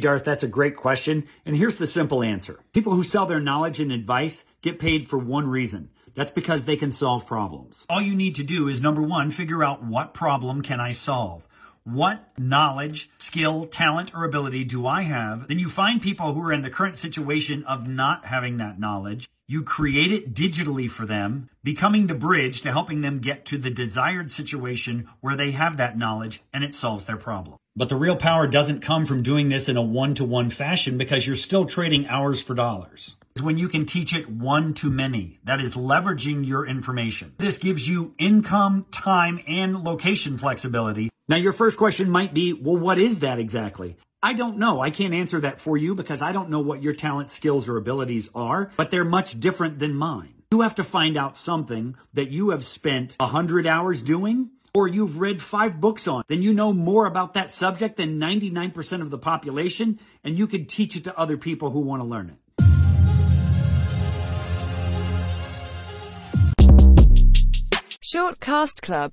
Darth, that's a great question. And here's the simple answer. People who sell their knowledge and advice get paid for one reason. That's because they can solve problems. All you need to do is number one, figure out what problem can I solve? What knowledge, skill, talent, or ability do I have? Then you find people who are in the current situation of not having that knowledge. You create it digitally for them, becoming the bridge to helping them get to the desired situation where they have that knowledge and it solves their problem. But the real power doesn't come from doing this in a one to one fashion because you're still trading hours for dollars. Is when you can teach it one to many. That is leveraging your information. This gives you income, time, and location flexibility. Now, your first question might be, well, what is that exactly? I don't know. I can't answer that for you because I don't know what your talent, skills, or abilities are, but they're much different than mine. You have to find out something that you have spent 100 hours doing or you've read five books on, then you know more about that subject than 99% of the population, and you can teach it to other people who want to learn it. Shortcast Club